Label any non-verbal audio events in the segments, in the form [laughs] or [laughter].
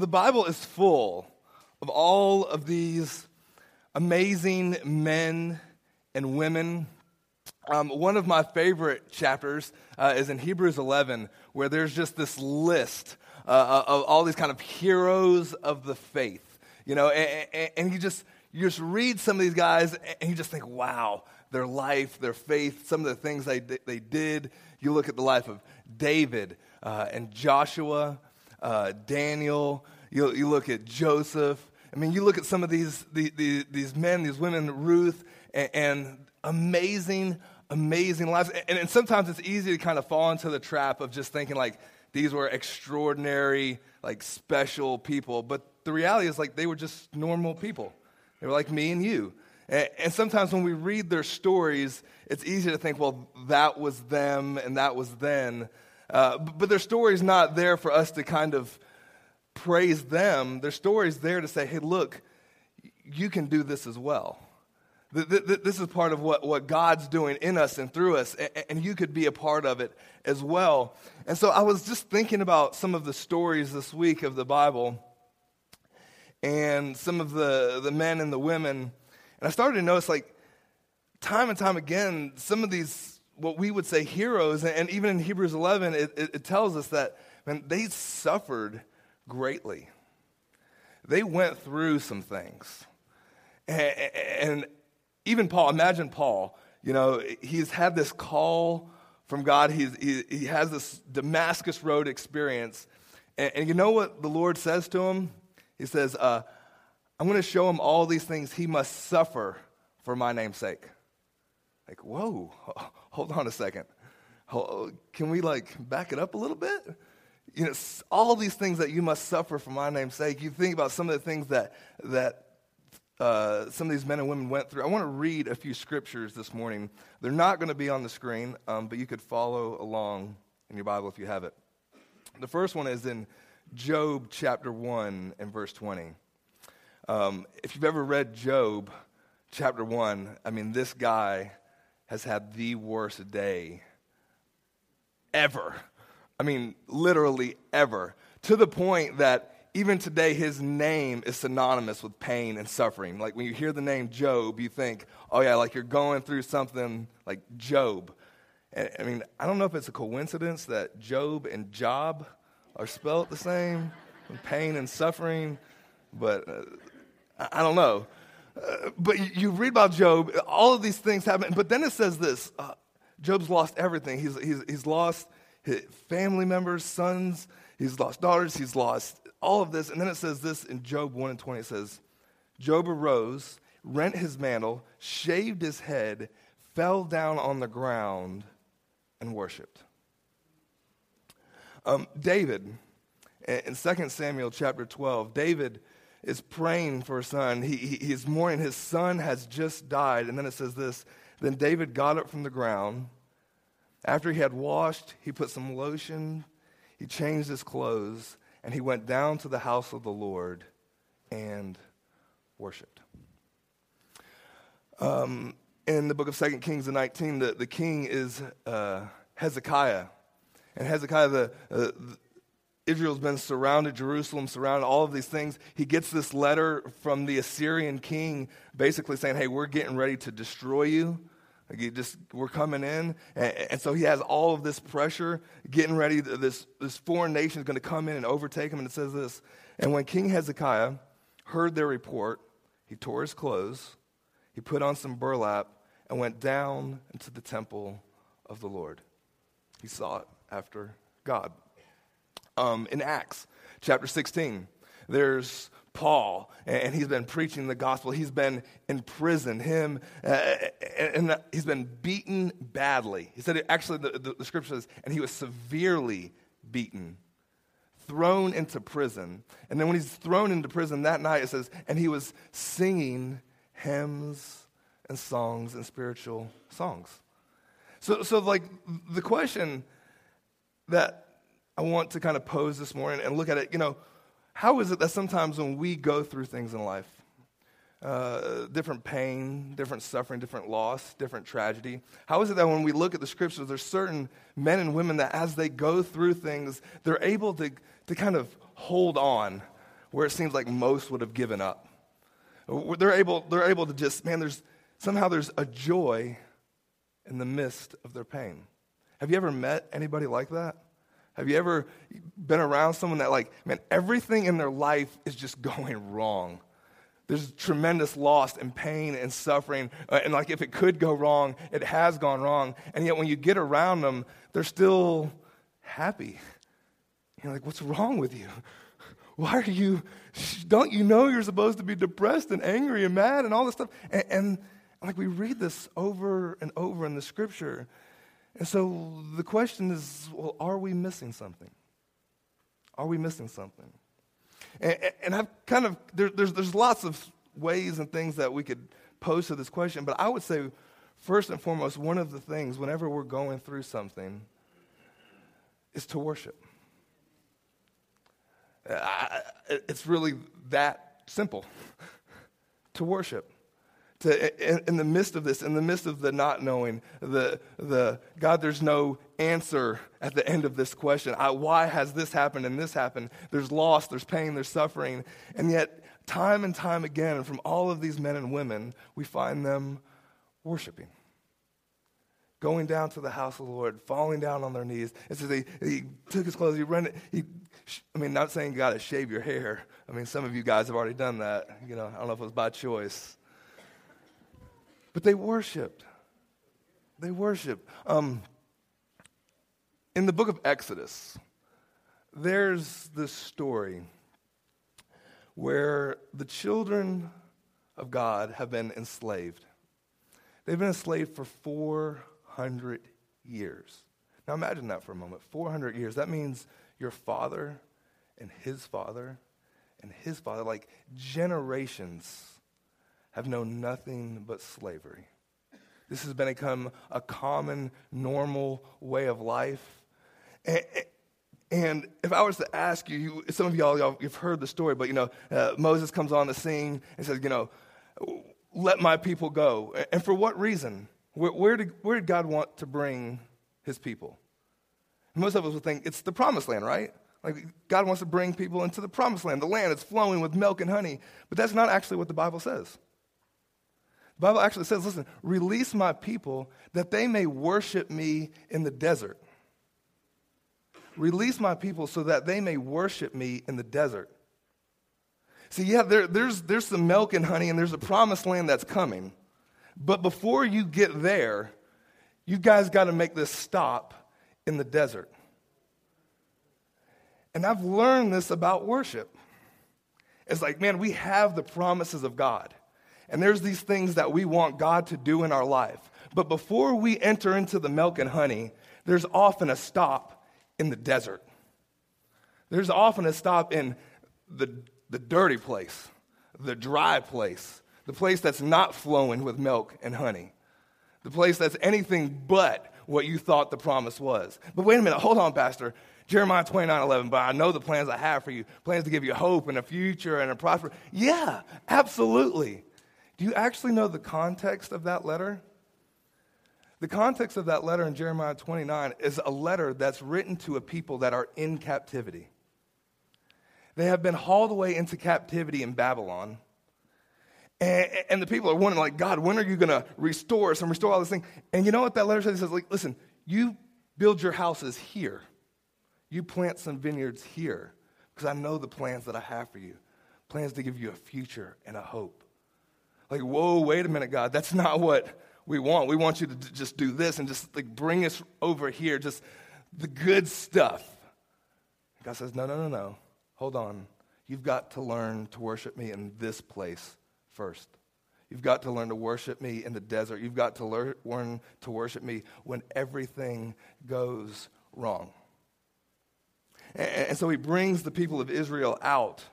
the Bible is full of all of these amazing men and women. Um, one of my favorite chapters uh, is in Hebrews 11, where there's just this list uh, uh, of all these kind of heroes of the faith. You know, and, and, and you just you just read some of these guys, and you just think, wow, their life, their faith, some of the things they they did. You look at the life of David uh, and Joshua, uh, Daniel. You, you look at Joseph. I mean, you look at some of these, the, the, these men, these women, Ruth, and, and amazing, amazing lives. And, and sometimes it's easy to kind of fall into the trap of just thinking like these were extraordinary, like special people. But the reality is like they were just normal people. They were like me and you. And, and sometimes when we read their stories, it's easy to think, well, that was them and that was then. Uh, but their story's not there for us to kind of praise them. Their story's there to say, hey, look, you can do this as well. This is part of what, what God's doing in us and through us, and you could be a part of it as well. And so I was just thinking about some of the stories this week of the Bible and some of the, the men and the women. And I started to notice, like, time and time again, some of these what we would say heroes, and even in Hebrews 11, it, it, it tells us that man, they suffered greatly. They went through some things. And, and even Paul, imagine Paul, you know, he's had this call from God, he's, he, he has this Damascus Road experience. And, and, you know what the Lord says to him? He says, uh, I'm going to show him all these things he must suffer for my name's sake. Like, whoa, hold on a second. Can we like back it up a little bit? You know, all these things that you must suffer for my name's sake. You think about some of the things that that uh, some of these men and women went through. I want to read a few scriptures this morning. They're not going to be on the screen, um, but you could follow along in your Bible if you have it. The first one is in Job chapter 1 and verse 20. Um, if you've ever read Job chapter 1, I mean, this guy has had the worst day ever. I mean, literally ever. To the point that even today, his name is synonymous with pain and suffering. Like when you hear the name Job, you think, oh, yeah, like you're going through something like Job. I mean, I don't know if it's a coincidence that Job and Job are spelled the same, [laughs] pain and suffering, but uh, I don't know but you read about Job, all of these things happen, but then it says this uh, Job's lost everything. He's, he's, he's lost his family members, sons, he's lost daughters, he's lost all of this. And then it says this in Job 1 and 20 it says, Job arose, rent his mantle, shaved his head, fell down on the ground, and worshiped. Um, David, in 2 Samuel chapter 12, David is praying for a son. He, he, he's mourning. His son has just died. And then it says this Then David got up from the ground. After he had washed, he put some lotion, he changed his clothes, and he went down to the house of the Lord and worshiped. Um, in the book of 2 Kings, the 19, the, the king is uh, Hezekiah. And Hezekiah, the, uh, Israel's been surrounded, Jerusalem surrounded, all of these things. He gets this letter from the Assyrian king basically saying, Hey, we're getting ready to destroy you. Like you just we're coming in. And, and, so he has all of this pressure, getting ready. This, this foreign nation is going to come in and overtake him. And it says this And when King Hezekiah heard their report, he tore his clothes, he put on some burlap, and went down into the temple of the Lord. He sought after God um, in Acts chapter 16. There's Paul, and he's been preaching the gospel. He's been in prison. Him, uh, and he's been beaten badly. He said, actually, the, the, the scripture says, and he was severely beaten, thrown into prison. And then when he's thrown into prison that night, it says, and he was singing hymns and songs and spiritual songs. So, so like the question that I want to kind of pose this morning and look at it. You know, how is it that sometimes when we go through things in life, uh, different pain, different suffering, different loss, different tragedy. How is it that when we look at the scriptures, there's certain men and women that as they go through things, they're able to, to kind of hold on where it seems like most would have given up. They're able, they're able to just, man, there's somehow there's a joy in the midst of their pain. Have you ever met anybody like that? Have you ever been around someone that, like, man, everything in their life is just [laughs] going wrong? There's tremendous loss and pain and suffering. Uh, and, like, if it could go wrong, it has gone wrong. And yet, when you get around them, they're still happy. You're like, what's wrong with you? Why are you, don't you know you're supposed to be depressed and angry and mad and all this stuff? And, and like we read this over and over in the scripture. And so the question is well, are we missing something? Are we missing something? And, and I've kind of, there, there's, there's lots of ways and things that we could pose to this question, but I would say, first and foremost, one of the things whenever we're going through something is to worship. Uh, I, it's really that simple [laughs] to worship. To, in, in, the midst of this, in the midst of the not knowing, the, the God, there's no answer at the end of this question. I, why has this happened and this happened? There's loss, there's pain, there's suffering. And yet, time and time again, from all of these men and women, we find them worshiping going down to the house of the Lord, falling down on their knees. It says he, he took his clothes, he ran it, he, I mean, not saying you got to shave your hair. I mean, some of you guys have already done that. You know, I don't know if it was by choice. But they worshiped. They worshiped. Um, in the book of Exodus, there's this story where the children of God have been enslaved. They've been enslaved for 400 years. Now imagine that for a moment 400 years. That means your father and his father and his father, like generations, have known nothing but slavery. This has become a common, normal way of life. And, and if I was to ask you, some of y'all, y'all you've heard the story, but you know, uh, Moses comes on the scene and says, you know, let my people go. And for what reason? Where, where, did, where did God want to bring his people? Most of us would think it's the promised land, right? Like God wants to bring people into the promised land, the land that's flowing with milk and honey. But that's not actually what the Bible says. Bible actually says, listen, release my people that they may worship me in the desert. Release my people so that they may worship me in the desert. See, yeah, there, there's, there's some milk and honey, and there's a promised land that's coming. But before you get there, you guys got to make this stop in the desert. And I've learned this about worship. It's like, man, we have the promises of God. And there's these things that we want God to do in our life. But before we enter into the milk and honey, there's often a stop in the desert. There's often a stop in the, the dirty place, the dry place, the place that's not flowing with milk and honey, the place that's anything but what you thought the promise was. But wait a minute, hold on, Pastor. Jeremiah 29 11, but I know the plans I have for you plans to give you hope and a future and a prosper. Yeah, absolutely. Do you actually know the context of that letter? The context of that letter in Jeremiah 29 is a letter that's written to a people that are in captivity. They have been hauled away into captivity in Babylon. And, and the people are wondering, like, God, when are you going to restore us and restore all this thing? And you know what that letter says? It says, like, listen, you build your houses here. You plant some vineyards here because I know the plans that I have for you plans to give you a future and a hope. Like, whoa, wait a minute, God, that's not what we want. We want you to just do this and just like bring us over here, just the good stuff. God says, no, no, no, no. Hold on. You've got to learn to worship me in this place first. You've got to learn to worship me in the desert. You've got to learn to worship me when everything goes wrong. And so he brings the people of Israel out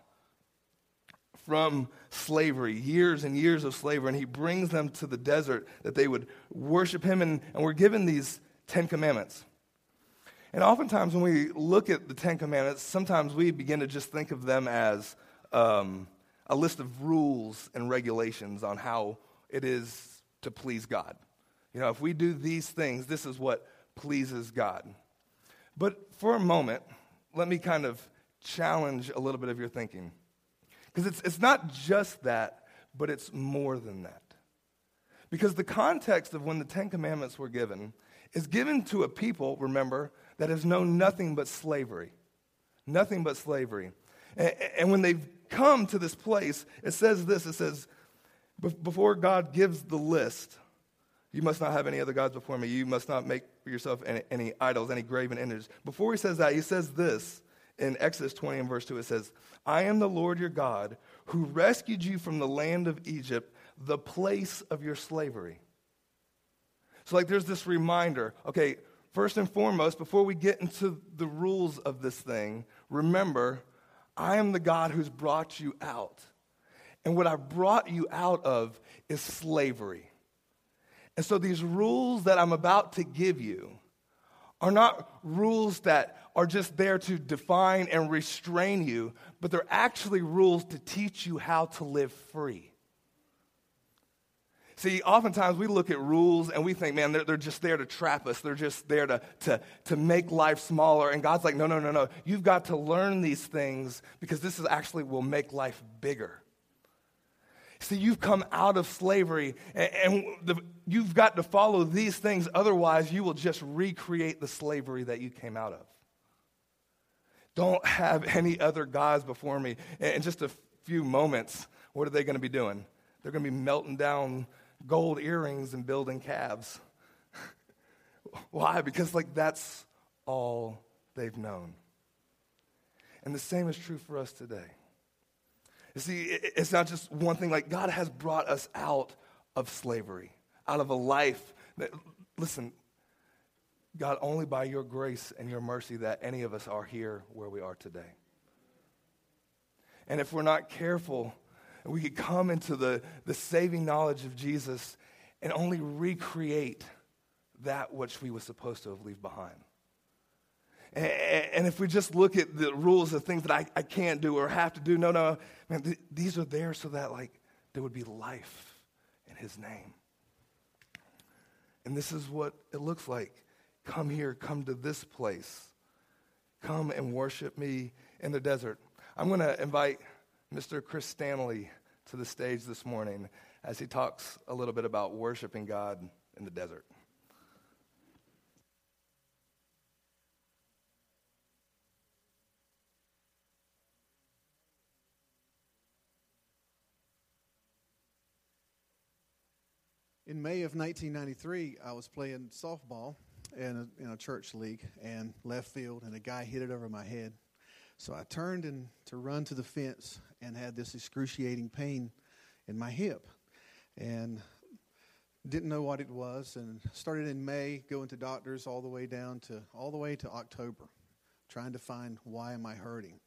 from slavery, years and years of slavery, and he brings them to the desert that they would worship him. And, and we're given these Ten Commandments. And oftentimes, when we look at the Ten Commandments, sometimes we begin to just think of them as um, a list of rules and regulations on how it is to please God. You know, if we do these things, this is what pleases God. But for a moment, let me kind of challenge a little bit of your thinking. Because it's, it's not just that, but it's more than that. Because the context of when the Ten Commandments were given is given to a people, remember, that has known nothing but slavery. Nothing but slavery. And, and when they've come to this place, it says this it says, before God gives the list, you must not have any other gods before me. You must not make for yourself any, any idols, any graven images. Before he says that, he says this in Exodus 20 and verse 2. It says, I am the Lord your God who rescued you from the land of Egypt, the place of your slavery. So, like, there's this reminder okay, first and foremost, before we get into the rules of this thing, remember, I am the God who's brought you out. And what I brought you out of is slavery. And so these rules that I'm about to give you are not rules that are just there to define and restrain you, but they're actually rules to teach you how to live free. See, oftentimes we look at rules and we think, man, they're, they're just there to trap us. They're just there to, to, to make life smaller. And God's like, no, no, no, no. You've got to learn these things because this is actually will make life bigger. See, you've come out of slavery and, and the, you've got to follow these things. Otherwise, you will just recreate the slavery that you came out of. Don't have [laughs] any other gods before me. In just a few moments, what are they going to be doing? They're going to be melting down gold earrings and building calves. [laughs] Why? Because, like, that's all they've known. And the same is true for us today. You see, it's not just one thing. Like, God has brought us out of slavery, out of a life that, listen, God, only by your grace and your mercy that any of us are here where we are today. And if we're not careful, we could come into the, the saving knowledge of Jesus and only recreate that which we were supposed to have left behind. And if we just look at the rules of things that I, I can't do or have to do, no, no, man, th- these are there so that like there would be life in his name. And this is what it looks like. Come here, come to this place. Come and worship me in the desert. I'm going to invite Mr. Chris Stanley to the stage this morning as he talks a little bit about worshiping God in the desert. In May of 1993, I was playing softball in a, in a church league and left field, and a guy hit it over my head. So I turned and to run to the fence and had this excruciating pain in my hip, and didn't know what it was. And started in May, going to doctors all the way down to all the way to October, trying to find why am I hurting.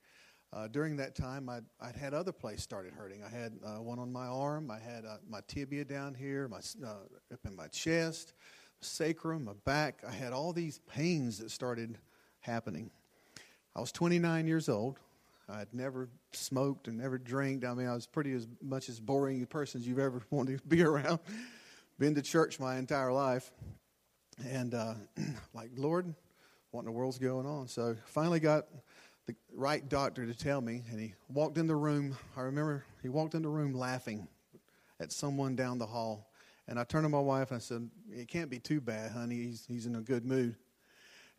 Uh, during that time, I'd, I'd, had other places started hurting. I had uh, one on my arm. I had uh, my tibia down here, my uh, up in my chest, sacrum, my back. I had all these pains that started happening. I was 29 years old. I'd never smoked and never drank. I mean, I was pretty as much as boring a person as you've ever [laughs] wanted to be around. Been to church my entire life, and uh, [clears throat] like, Lord, what in the world's going on? So finally got the right doctor to tell me, and he walked in the room. I remember he walked in the room laughing at someone down the hall. And I turned to my wife and I said, It can't be too bad, honey. He's, he's in a good mood.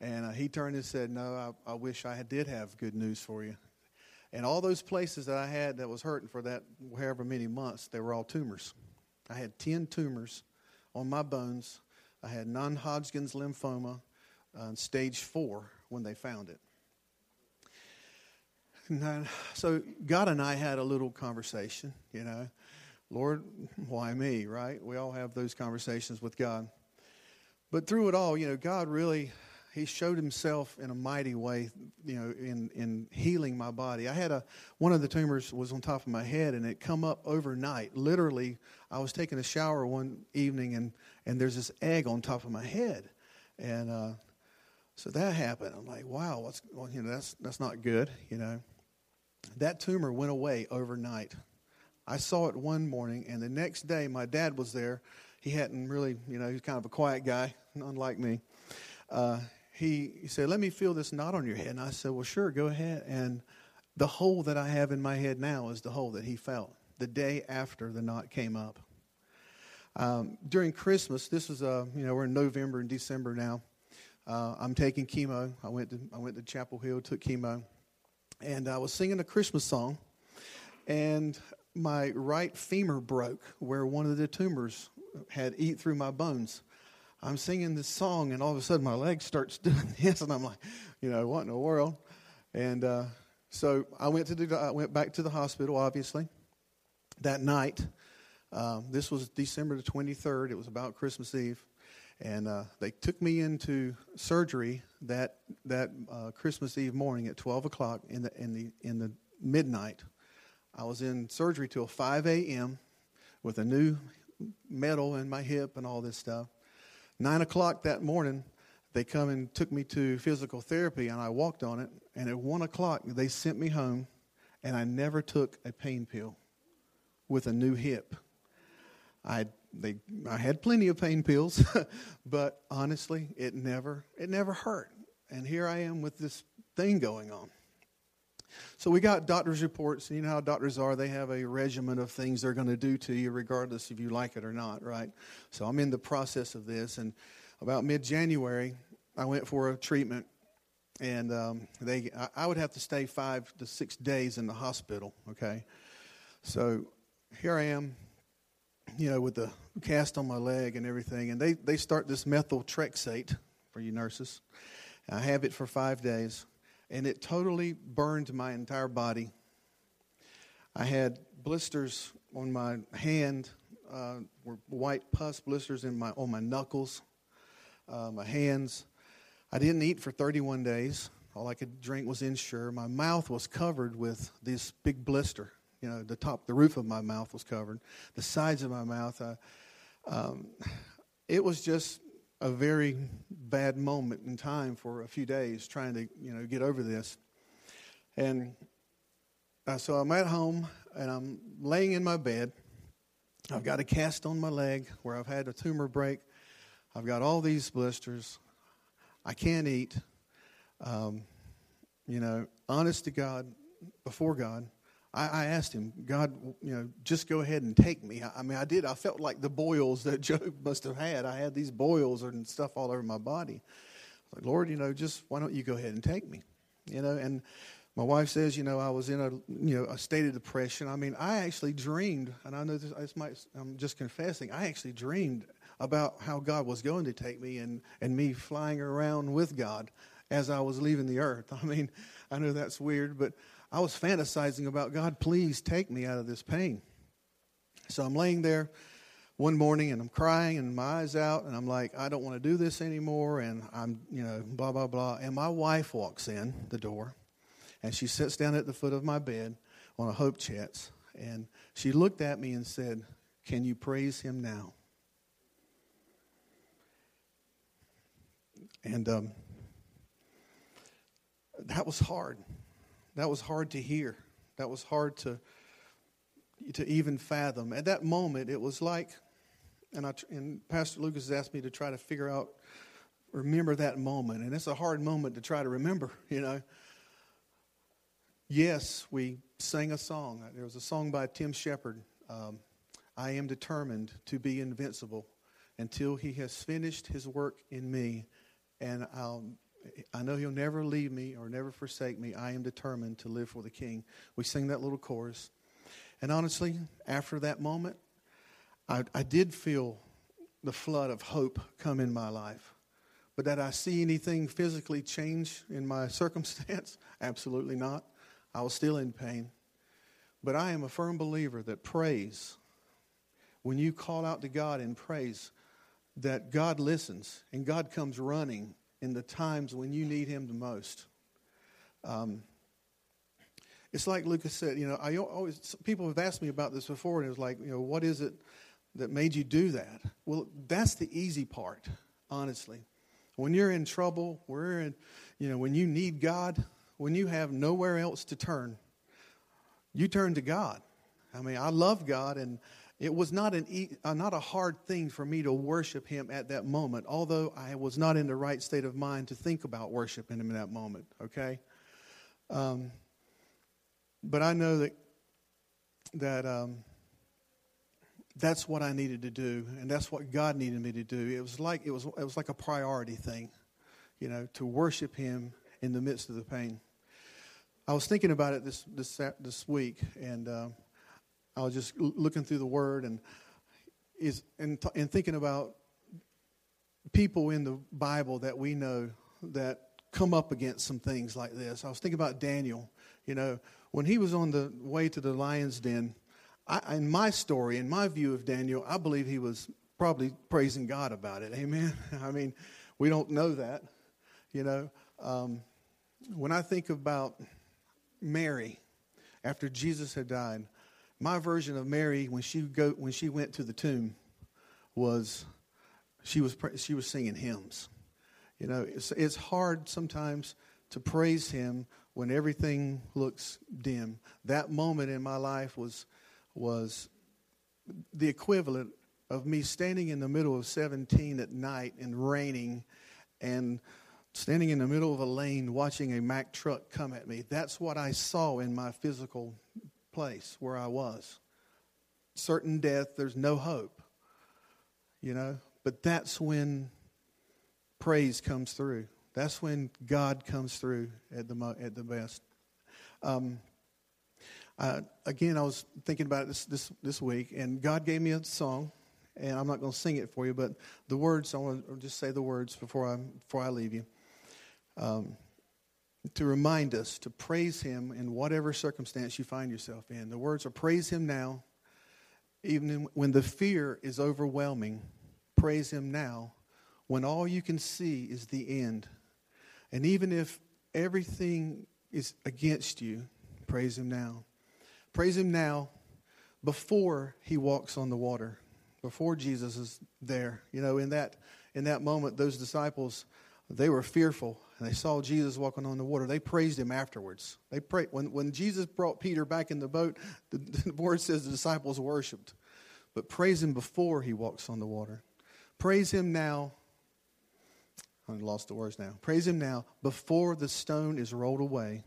And uh, he turned and said, No, I, I wish I did have good news for you. And all those places that I had that was hurting for that however many months, they were all tumors. I had 10 tumors on my bones. I had non Hodgkin's lymphoma, uh, stage four when they found it. And so God and I had a little conversation, you know. Lord, why me, right? We all have those conversations with God. But through it all, you know, God really he showed himself in a mighty way, you know, in, in healing my body. I had a one of the tumors was on top of my head and it come up overnight. Literally, I was taking a shower one evening and and there's this egg on top of my head. And uh, so that happened. I'm like, wow, what's well, you know, that's that's not good, you know. That tumor went away overnight. I saw it one morning, and the next day, my dad was there. He hadn't really, you know, he's kind of a quiet guy, unlike me. Uh, he, he said, Let me feel this knot on your head. And I said, Well, sure, go ahead. And the hole that I have in my head now is the hole that he felt the day after the knot came up. Um, during Christmas, this is uh, you know, we're in November and December now. Uh, I'm taking chemo. I went to I went to Chapel Hill, took chemo, and I was singing a Christmas song, and my right femur broke where one of the tumors had eat through my bones. I'm singing this song, and all of a sudden my leg starts [laughs] doing this, and I'm like, you know, what in the world? And uh, so I went to the, I went back to the hospital, obviously, that night. Um, this was December the 23rd. It was about Christmas Eve, and uh, they took me into surgery that that uh, Christmas Eve morning at 12 o'clock in the in the in the midnight. I was in surgery till 5 a.m. with a new metal in my hip and all this stuff. Nine o'clock that morning, they come and took me to physical therapy, and I walked on it. And at one o'clock, they sent me home, and I never took a pain pill with a new hip. I they I had plenty of pain pills, [laughs] but honestly, it never it never hurt. And here I am with this thing going on. So we got doctors' reports, you know how doctors are. They have a regimen of things they're going to do to you, regardless if you like it or not, right? So I'm in the process of this, and about mid-January, I went for a treatment, and um, they I would have to stay five to six days in the hospital. Okay, so here I am, you know, with the cast on my leg and everything, and they they start this methotrexate for you nurses. I have it for five days and it totally burned my entire body. I had blisters on my hand, uh, were white pus blisters in my on my knuckles, uh, my hands. I didn't eat for 31 days. All I could drink was Ensure. My mouth was covered with this big blister. You know, the top, the roof of my mouth was covered. The sides of my mouth. Uh, um, it was just a very bad moment in time for a few days trying to you know get over this. And uh, so i'm at home and i'm laying in my bed. I've got a cast on my leg where i've had a tumor break. I've got all these blisters. I can't eat. Um, you know honest to god before god I, asked him, God, you know, just go ahead and take me. I, I, mean, I did. I felt like the boils that [laughs] Job must have had. I had these boils and stuff all over my body. Like, Lord, you know, just why don't you go ahead and take me? You know, and my wife says, you know, I was in a, you know, a state of depression. I mean, I actually dreamed, and I know this, this might, I'm just confessing, I actually dreamed about how God was going to take me and, and me flying around with God as I was leaving the earth. [laughs] I mean, I know that's weird, but I was fantasizing about God, please take me out of this pain. So I'm laying there one morning and I'm crying and my eyes out and I'm like, I don't want to do this anymore and I'm, you know, blah, blah, blah. And my wife walks in the door and she sits down at the foot of my bed on a Hope Chats and she looked at me and said, Can you praise him now? And um, that was hard that was hard to hear. That was hard to to even fathom. At that moment, it was like, and, I, and Pastor Lucas asked me to try to figure out, remember that moment, and it's a hard moment to try to remember. You know. Yes, we sang a song. There was a song by Tim Shepard. Um, I am determined to be invincible until he has finished his work in me, and I'll I know he'll never leave me or never forsake me. I am determined to live for the king. We sing that little chorus. And honestly, after that moment, I, I did feel the flood of hope come in my life. But did I see anything physically change in my [laughs] circumstance? Absolutely not. I was still in pain. But I am a firm believer that praise, when you call out to God in praise, that God listens and God comes running in the times when you need Him the most. Um, it's like Lucas said, you know, I always people have asked me about this before, and it was like, you know, what is it that made you do that? Well, that's the easy part, honestly. When you're in trouble, we're in, you know, when you need God, when you have nowhere else to turn, you turn to God. I mean, I love God, and it was not, an, uh, not a hard thing for me to worship him at that moment, although I was not in the right state of mind to think about worshiping him in that moment, okay? Um, but I know that that um, that's what I needed to do, and that's what God needed me to do. It was like it was it was like a priority thing, you know, to worship Him in the midst of the pain. I was thinking about it this this this week, and uh, I was just looking through the Word and is and, and thinking about people in the Bible that we know that come up against some things like this. I was thinking about Daniel. You know, when he was on the way to the lion's den, I, in my story, in my view of Daniel, I believe he was probably praising God about it. Amen. [laughs] I mean, we don't know that. You know, um, when I think about Mary after Jesus had died, my version of Mary when she go when she went to the tomb was she was she was singing hymns. You know, it's, it's hard sometimes to praise Him when everything looks dim. That moment in my life was was the equivalent of me standing in the middle of 17 at night and raining and standing in the middle of a lane watching a Mack truck come at me. That's what I saw in my physical place where I was. Certain death, there's no hope. You know, but that's when praise comes through. That's when God comes through at the at the best. Um, again, I was thinking about this, this this week, and God gave me a song, and I'm not going to sing it for you, but the words I want to just say the words before I before I leave you. Um, to remind us to praise Him in whatever circumstance you find yourself in. The words are praise Him now, even when the fear is overwhelming. Praise Him now when all you can see is the end. And even if everything is against you, praise Him now. Praise Him now before He walks on the water, before Jesus is there. You know, in that, in that moment, those disciples, they were fearful and they saw Jesus walking on the water. They praised him afterwards. They prayed when, when Jesus brought Peter back in the boat. The, [laughs] the word says the disciples worshipped, but praise him before he walks on the water. Praise him now I lost the words now. Praise Him now before the stone is rolled away.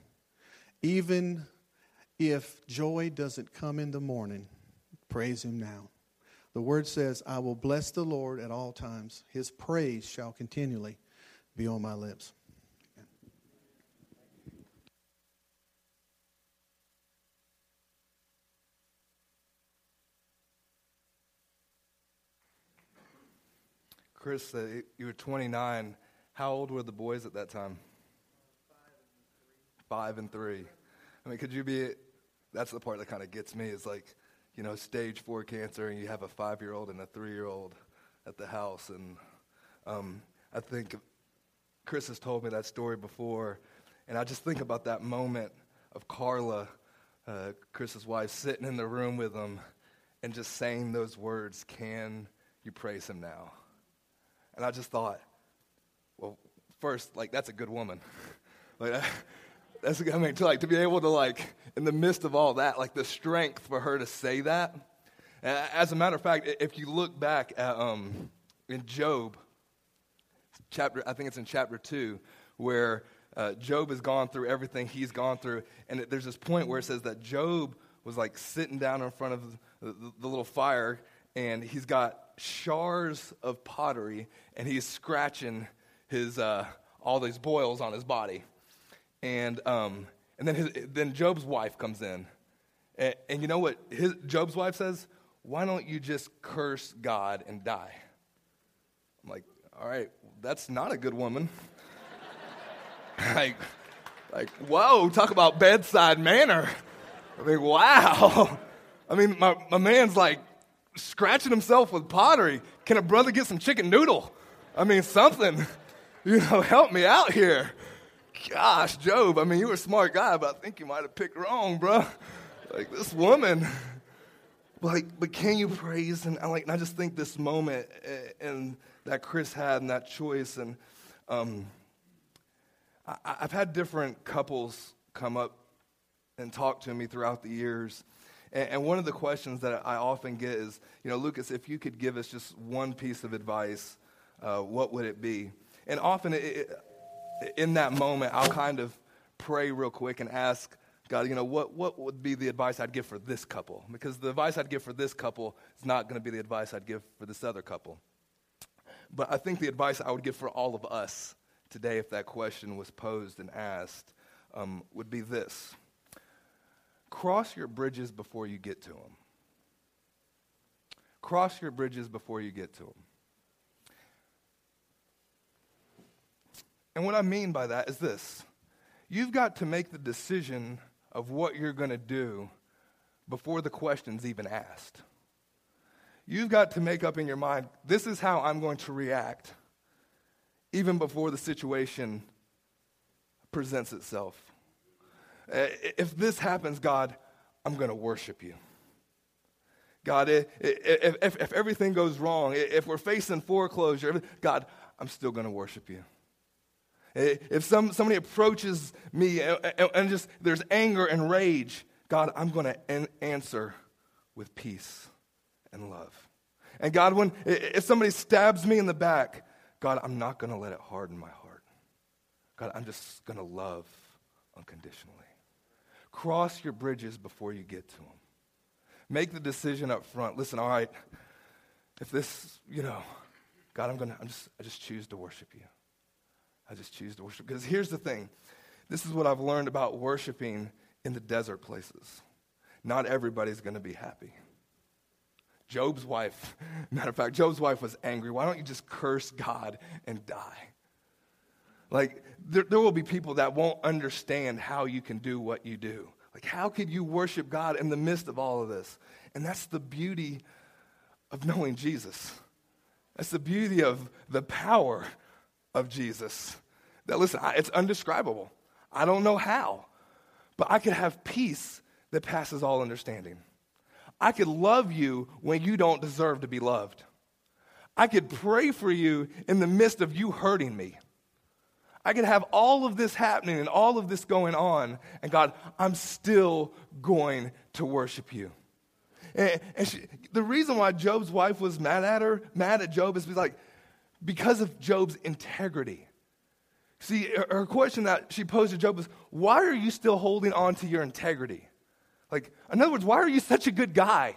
Even if joy doesn't come in the morning, praise Him now. The word says, I will bless the Lord at all times. His praise shall continually be on my lips. Chris, uh, you were 29 how old were the boys at that time? Five and three. I mean, could you be? That's the part that kind of gets me. Is like, you know, stage four cancer, and you have a five-year-old and a three-year-old at the house, and um, I think Chris has told me that story before, and I just think about that moment of Carla, uh, Chris's wife, sitting in the room with him, and just saying those words, "Can you praise him now?" And I just thought well, first, like, that's a good woman. [laughs] like, [laughs] that's, I mean, to, like, to be able to, like, in the midst of all that, like, the strength for her to say that. As a matter of fact, if you look back at, um, in Job, chapter, I think it's in chapter 2, where uh, Job has gone through everything he's gone through. And there's this point where it says that Job was like sitting down in front of the, the, the little fire, and he's got shards of pottery, and he's scratching his uh, all these boils on his body, and um, and then his, then Job's wife comes in, and, and you know what his, Job's wife says? Why don't you just curse God and die? I'm like, all right, that's not a good woman. [laughs] like, like, whoa, talk about bedside manner. I mean, wow. [laughs] I mean, my, my man's like scratching himself with pottery. Can a brother get some chicken noodle? I mean, something. [laughs] you know, help me out here. Gosh, Job, I mean, you were a smart guy, but I think you might have picked wrong, bro. Like this woman. Like, but can you praise? And I like, and I just think this moment and that Chris had and that choice, and um, I, I've had different couples come up and talk to me throughout the years. And, one of the questions that I often get is, you know, Lucas, if you could give us just one piece of advice, uh, what would it be? And often it, in that moment, I'll kind of pray real quick and ask God, you know, what, what would be the advice I'd give for this couple? Because the advice I'd give for this couple is not going to be the advice I'd give for this other couple. But I think the advice I would give for all of us today, if that question was posed and asked, um, would be this Cross your bridges before you get to them. Cross your bridges before you get to them. And what I mean by that is this you've got to make the decision of what you're going to do before the question's even asked. You've got to make up in your mind this is how I'm going to react even before the situation presents itself. Uh, if this happens, God, I'm going to worship you. God, if, if, if, everything goes wrong, if we're facing foreclosure, God, I'm still going to worship you. If some, somebody approaches me and, and just there's anger and rage, God, I'm going to answer with peace and love. And God, when if somebody stabs me in the back, God, I'm not going to let it harden my heart. God, I'm just going to love unconditionally. Cross your bridges before you get to them. Make the decision up front. Listen, all right, if this, you know, God, I'm to, I'm just, I just choose to worship you. I just choose to worship. Because here's the thing this is what I've learned about worshiping in the desert places. Not everybody's to be happy. Job's wife, [laughs] matter of fact, Job's wife was angry. Why don't you just curse God and die? Like, there, there will be people that won't understand how you can do what you do. Like, how could you worship God in the midst of all of this? And that's the beauty of knowing Jesus. That's the beauty of the power of Jesus. That, listen, it's undescribable. I don't know how, but I could have peace that passes all understanding. I could love you when you don't deserve to be loved. I could pray for you in the midst of you hurting me. I could have all of this happening and all of this going on, and God, I'm still going to worship you. And, and she, the reason why Job's wife was mad at her, mad at Job, is like, because of Job's integrity. See, her question that she posed to Job was, Why are you still holding on to your integrity? Like, in other words, why are you such a good guy?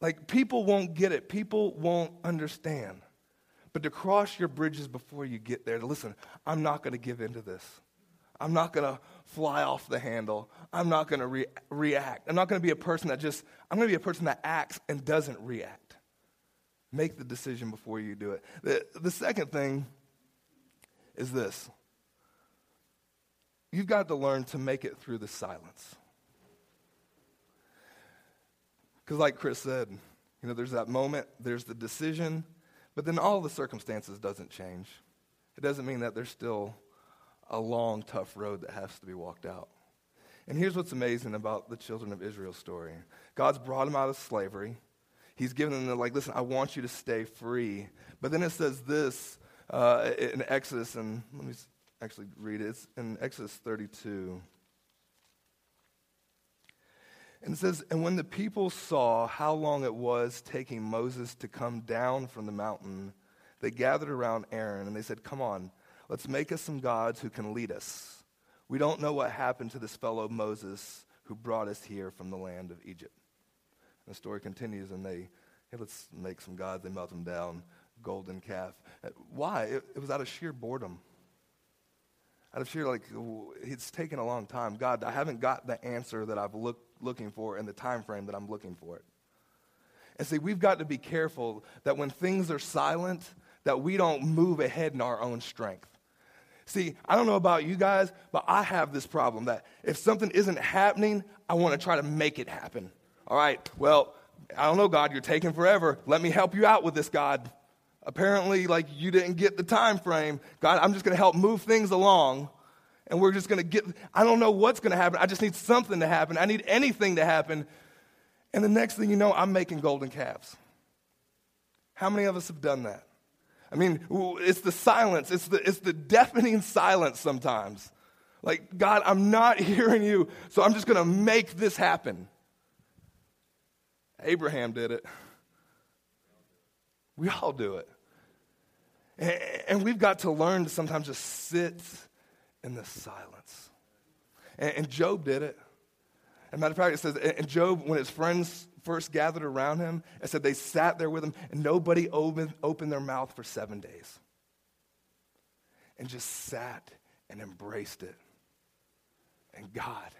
Like, people won't get it, people won't understand. But to cross your bridges before you get there, to listen, I'm not going to give into this. I'm not going to fly off the handle. I'm not going to re- react. I'm not going to be a person that just, I'm going to be a person that acts and doesn't react. Make the decision before you do it. The, the second thing is this you've got to learn to make it through the silence. Because, like Chris said, you know, there's that moment, there's the decision, but then all the circumstances doesn't change. It doesn't mean that there's still a long, tough road that has to be walked out. And here's what's amazing about the children of Israel's story God's brought them out of slavery. He's given them the, like, listen, I want you to stay free. But then it says this uh, in Exodus, and let me actually read it. It's in Exodus 32. And it says, And when the people saw how long it was taking Moses to come down from the mountain, they gathered around Aaron and they said, Come on, let's make us some gods who can lead us. We don't know what happened to this fellow Moses who brought us here from the land of Egypt. The story continues, and they, hey, let's make some gods. They melt them down, golden calf. Uh, why? It, it was out of sheer boredom. Out of sheer, like, it's taken a long time. God, I haven't got the answer that I've look, looking for in the time frame that I'm looking for it. And see, we've got to be careful that when things are silent, that we don't move ahead in our own strength. See, I don't know about you guys, but I have this problem that if something isn't happening, I want to try to make it happen. All right, well, I don't know, God, you're taking forever. Let me help you out with this, God. Apparently, like you didn't get the time frame. God, I'm just going to help move things along. And we're just going to get, I don't know what's going to happen. I just need something to happen. I need anything to happen. And the next thing you know, I'm making golden calves. How many of us have done that? I mean, it's the silence, it's the, it's the deafening silence sometimes. Like, God, I'm not [laughs] hearing you, so I'm just going to make this happen. Abraham did it. We all do it. And we've got to learn to sometimes just sit in the silence. And, and Job did it. As a matter of fact, it says, and Job, when his friends first gathered around him, it said they sat there with him and nobody opened, opened their mouth for seven days. And just sat and embraced it. And God,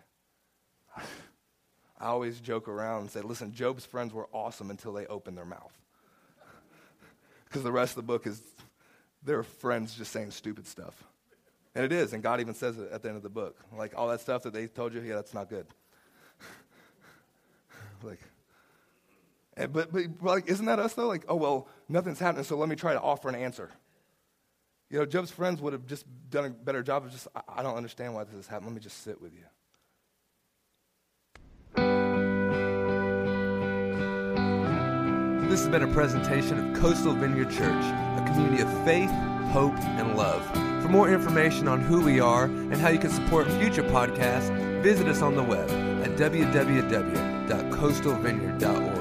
I always joke around and say, listen, Job's friends were awesome until they opened their mouth. [laughs] Because the rest of the book is their friends just saying stupid stuff. And it is, and God even says it at the end of the book. Like all that stuff that they told you, yeah, that's not good. [laughs] like, but, but like, isn't that us though? Like, oh well, nothing's happening, so let me try to offer an answer. You know, Job's friends would have just done a better job of just, I, I don't understand why this is happening. Let me just sit with you. This has been a presentation of Coastal Vineyard Church, a community of faith, hope, and love. For more information on who we are and how you can support future podcasts, visit us on the web at www.coastalvineyard.org.